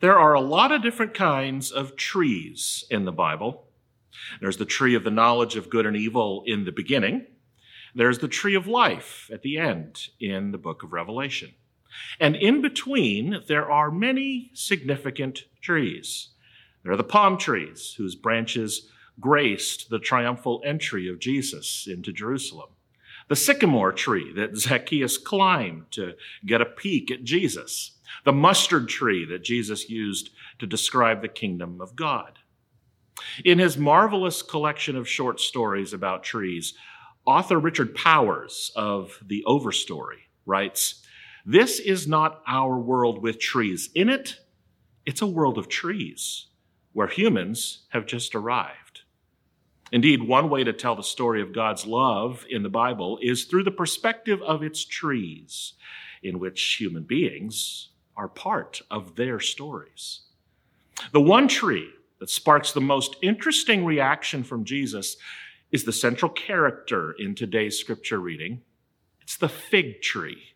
There are a lot of different kinds of trees in the Bible. There's the tree of the knowledge of good and evil in the beginning. There's the tree of life at the end in the book of Revelation. And in between, there are many significant trees. There are the palm trees, whose branches graced the triumphal entry of Jesus into Jerusalem. The sycamore tree that Zacchaeus climbed to get a peek at Jesus. The mustard tree that Jesus used to describe the kingdom of God. In his marvelous collection of short stories about trees, author Richard Powers of The Overstory writes, This is not our world with trees in it, it's a world of trees where humans have just arrived. Indeed, one way to tell the story of God's love in the Bible is through the perspective of its trees, in which human beings are part of their stories. The one tree that sparks the most interesting reaction from Jesus is the central character in today's scripture reading. It's the fig tree.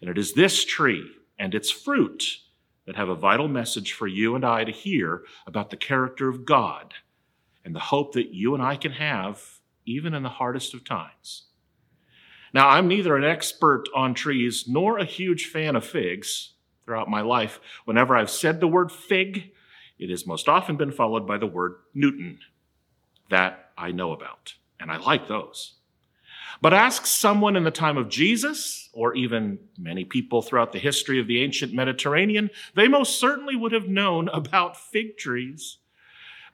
And it is this tree and its fruit that have a vital message for you and I to hear about the character of God and the hope that you and I can have even in the hardest of times. Now, I'm neither an expert on trees nor a huge fan of figs. Throughout my life, whenever I've said the word fig, it has most often been followed by the word Newton. That I know about, and I like those. But ask someone in the time of Jesus, or even many people throughout the history of the ancient Mediterranean, they most certainly would have known about fig trees.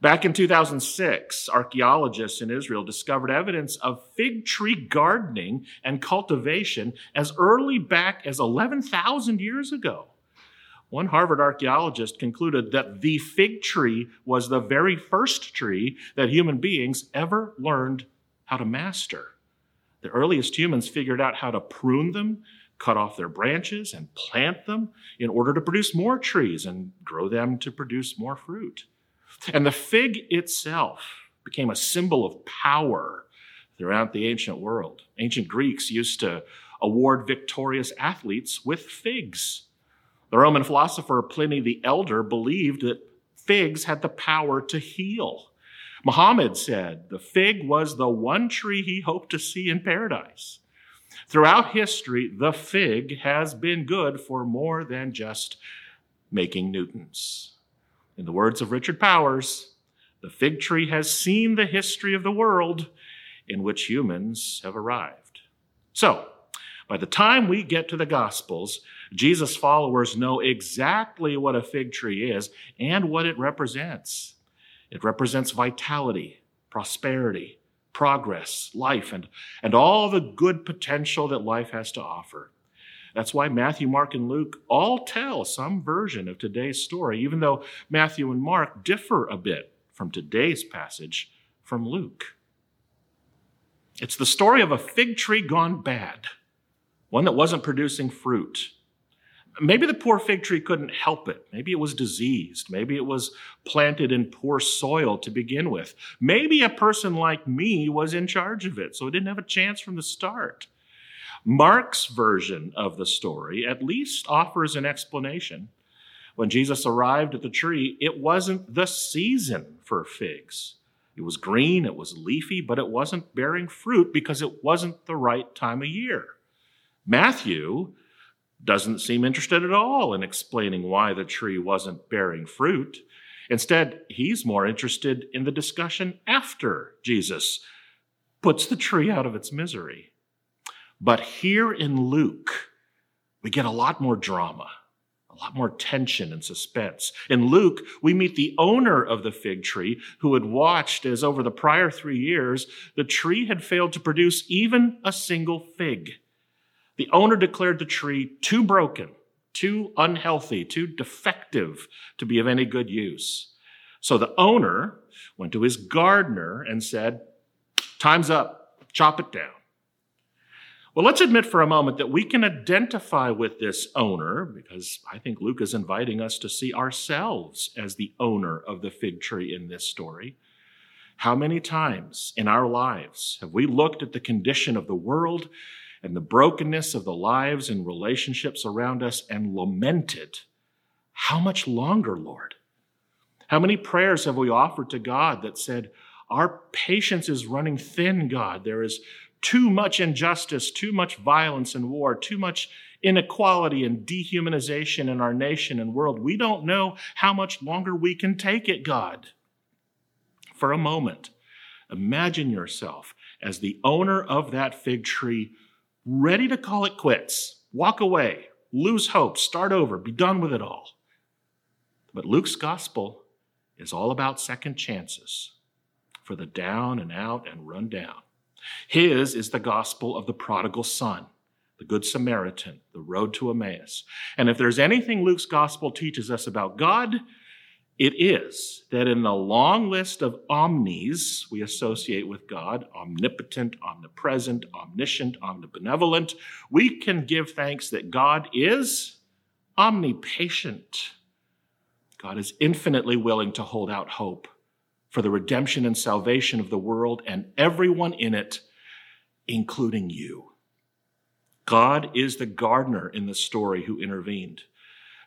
Back in 2006, archaeologists in Israel discovered evidence of fig tree gardening and cultivation as early back as 11,000 years ago. One Harvard archaeologist concluded that the fig tree was the very first tree that human beings ever learned how to master. The earliest humans figured out how to prune them, cut off their branches, and plant them in order to produce more trees and grow them to produce more fruit. And the fig itself became a symbol of power throughout the ancient world. Ancient Greeks used to award victorious athletes with figs. The Roman philosopher Pliny the Elder believed that figs had the power to heal. Muhammad said the fig was the one tree he hoped to see in paradise. Throughout history, the fig has been good for more than just making Newtons. In the words of Richard Powers, the fig tree has seen the history of the world in which humans have arrived. So, by the time we get to the Gospels, Jesus' followers know exactly what a fig tree is and what it represents. It represents vitality, prosperity, progress, life, and, and all the good potential that life has to offer. That's why Matthew, Mark, and Luke all tell some version of today's story, even though Matthew and Mark differ a bit from today's passage from Luke. It's the story of a fig tree gone bad, one that wasn't producing fruit, Maybe the poor fig tree couldn't help it. Maybe it was diseased. Maybe it was planted in poor soil to begin with. Maybe a person like me was in charge of it, so it didn't have a chance from the start. Mark's version of the story at least offers an explanation. When Jesus arrived at the tree, it wasn't the season for figs. It was green, it was leafy, but it wasn't bearing fruit because it wasn't the right time of year. Matthew doesn't seem interested at all in explaining why the tree wasn't bearing fruit. Instead, he's more interested in the discussion after Jesus puts the tree out of its misery. But here in Luke, we get a lot more drama, a lot more tension and suspense. In Luke, we meet the owner of the fig tree who had watched as over the prior three years, the tree had failed to produce even a single fig. The owner declared the tree too broken, too unhealthy, too defective to be of any good use. So the owner went to his gardener and said, Time's up, chop it down. Well, let's admit for a moment that we can identify with this owner because I think Luke is inviting us to see ourselves as the owner of the fig tree in this story. How many times in our lives have we looked at the condition of the world and the brokenness of the lives and relationships around us and lamented How much longer, Lord? How many prayers have we offered to God that said, Our patience is running thin, God. There is too much injustice, too much violence and war, too much inequality and dehumanization in our nation and world. We don't know how much longer we can take it, God. For a moment, imagine yourself as the owner of that fig tree, ready to call it quits, walk away, lose hope, start over, be done with it all. But Luke's gospel is all about second chances for the down and out and run down. His is the gospel of the prodigal son, the good Samaritan, the road to Emmaus. And if there's anything Luke's gospel teaches us about God, it is that in the long list of omnis we associate with God, omnipotent, omnipresent, omniscient, omnibenevolent, we can give thanks that God is omnipatient. God is infinitely willing to hold out hope for the redemption and salvation of the world and everyone in it, including you. God is the gardener in the story who intervened.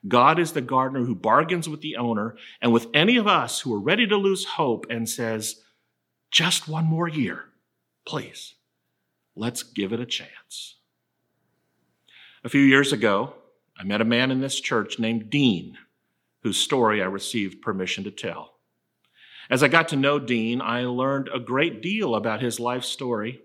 God is the gardener who bargains with the owner and with any of us who are ready to lose hope and says, just one more year, please. Let's give it a chance. A few years ago, I met a man in this church named Dean, whose story I received permission to tell. As I got to know Dean, I learned a great deal about his life story.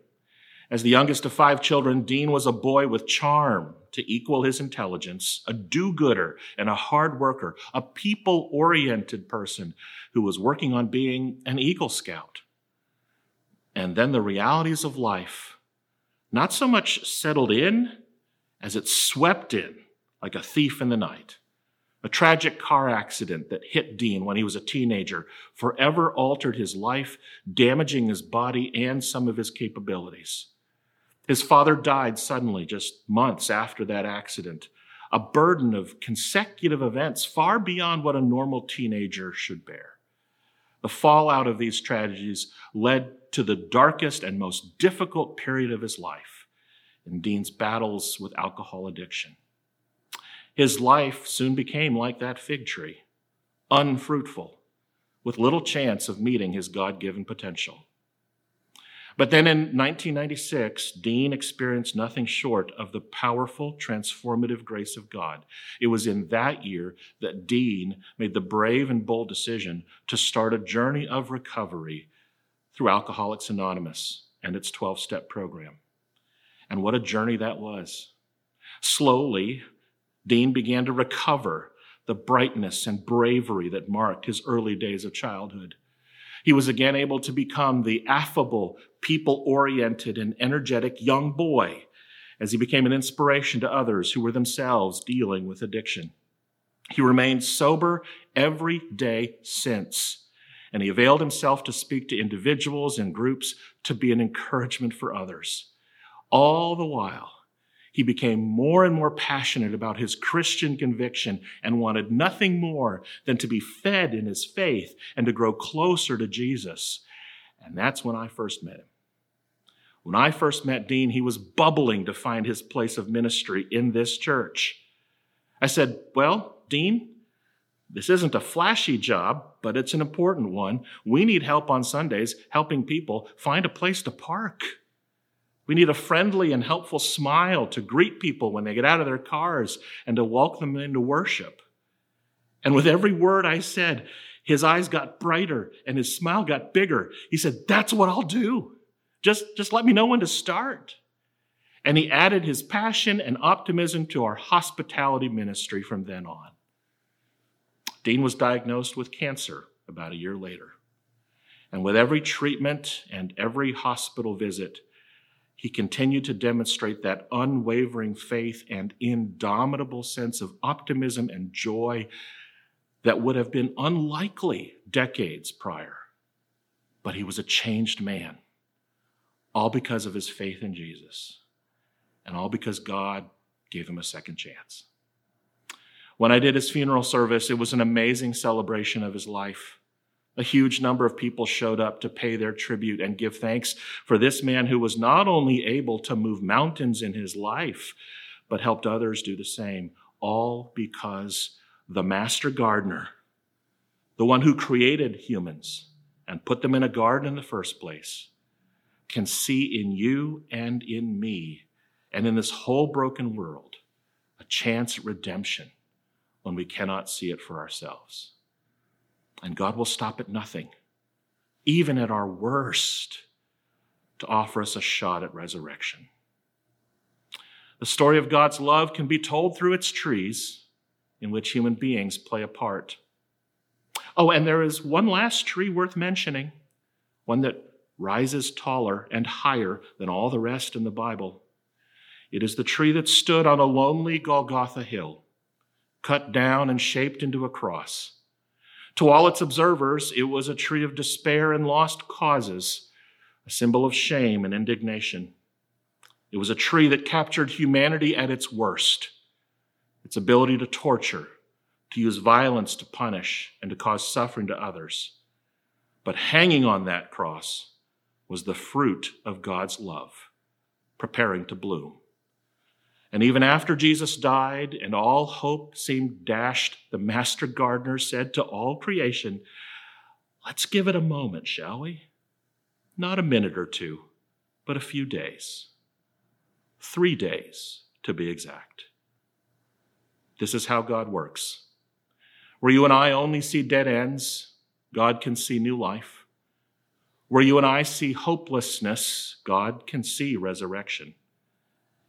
As the youngest of five children, Dean was a boy with charm to equal his intelligence, a do gooder and a hard worker, a people oriented person who was working on being an Eagle Scout. And then the realities of life not so much settled in as it swept in like a thief in the night. A tragic car accident that hit Dean when he was a teenager forever altered his life, damaging his body and some of his capabilities. His father died suddenly just months after that accident, a burden of consecutive events far beyond what a normal teenager should bear. The fallout of these tragedies led to the darkest and most difficult period of his life in Dean's battles with alcohol addiction. His life soon became like that fig tree, unfruitful, with little chance of meeting his God given potential. But then in 1996, Dean experienced nothing short of the powerful, transformative grace of God. It was in that year that Dean made the brave and bold decision to start a journey of recovery through Alcoholics Anonymous and its 12 step program. And what a journey that was. Slowly, Dean began to recover the brightness and bravery that marked his early days of childhood. He was again able to become the affable, people oriented, and energetic young boy as he became an inspiration to others who were themselves dealing with addiction. He remained sober every day since, and he availed himself to speak to individuals and groups to be an encouragement for others. All the while, he became more and more passionate about his Christian conviction and wanted nothing more than to be fed in his faith and to grow closer to Jesus. And that's when I first met him. When I first met Dean, he was bubbling to find his place of ministry in this church. I said, Well, Dean, this isn't a flashy job, but it's an important one. We need help on Sundays helping people find a place to park. We need a friendly and helpful smile to greet people when they get out of their cars and to welcome them into worship. And with every word I said, his eyes got brighter and his smile got bigger. He said, That's what I'll do. Just, just let me know when to start. And he added his passion and optimism to our hospitality ministry from then on. Dean was diagnosed with cancer about a year later. And with every treatment and every hospital visit, he continued to demonstrate that unwavering faith and indomitable sense of optimism and joy that would have been unlikely decades prior. But he was a changed man, all because of his faith in Jesus, and all because God gave him a second chance. When I did his funeral service, it was an amazing celebration of his life. A huge number of people showed up to pay their tribute and give thanks for this man who was not only able to move mountains in his life, but helped others do the same, all because the master gardener, the one who created humans and put them in a garden in the first place, can see in you and in me and in this whole broken world a chance at redemption when we cannot see it for ourselves. And God will stop at nothing, even at our worst, to offer us a shot at resurrection. The story of God's love can be told through its trees in which human beings play a part. Oh, and there is one last tree worth mentioning, one that rises taller and higher than all the rest in the Bible. It is the tree that stood on a lonely Golgotha hill, cut down and shaped into a cross. To all its observers, it was a tree of despair and lost causes, a symbol of shame and indignation. It was a tree that captured humanity at its worst its ability to torture, to use violence to punish, and to cause suffering to others. But hanging on that cross was the fruit of God's love, preparing to bloom. And even after Jesus died and all hope seemed dashed, the master gardener said to all creation, Let's give it a moment, shall we? Not a minute or two, but a few days. Three days, to be exact. This is how God works. Where you and I only see dead ends, God can see new life. Where you and I see hopelessness, God can see resurrection.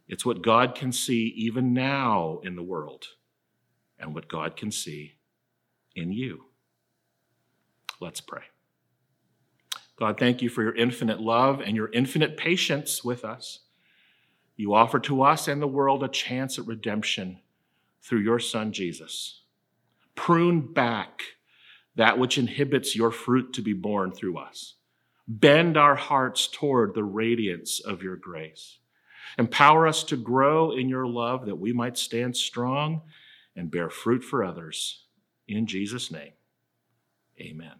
It's what God can see even now in the world and what God can see in you. Let's pray. God, thank you for your infinite love and your infinite patience with us. You offer to us and the world a chance at redemption through your Son, Jesus. Prune back that which inhibits your fruit to be born through us. Bend our hearts toward the radiance of your grace. Empower us to grow in your love that we might stand strong and bear fruit for others. In Jesus' name, amen.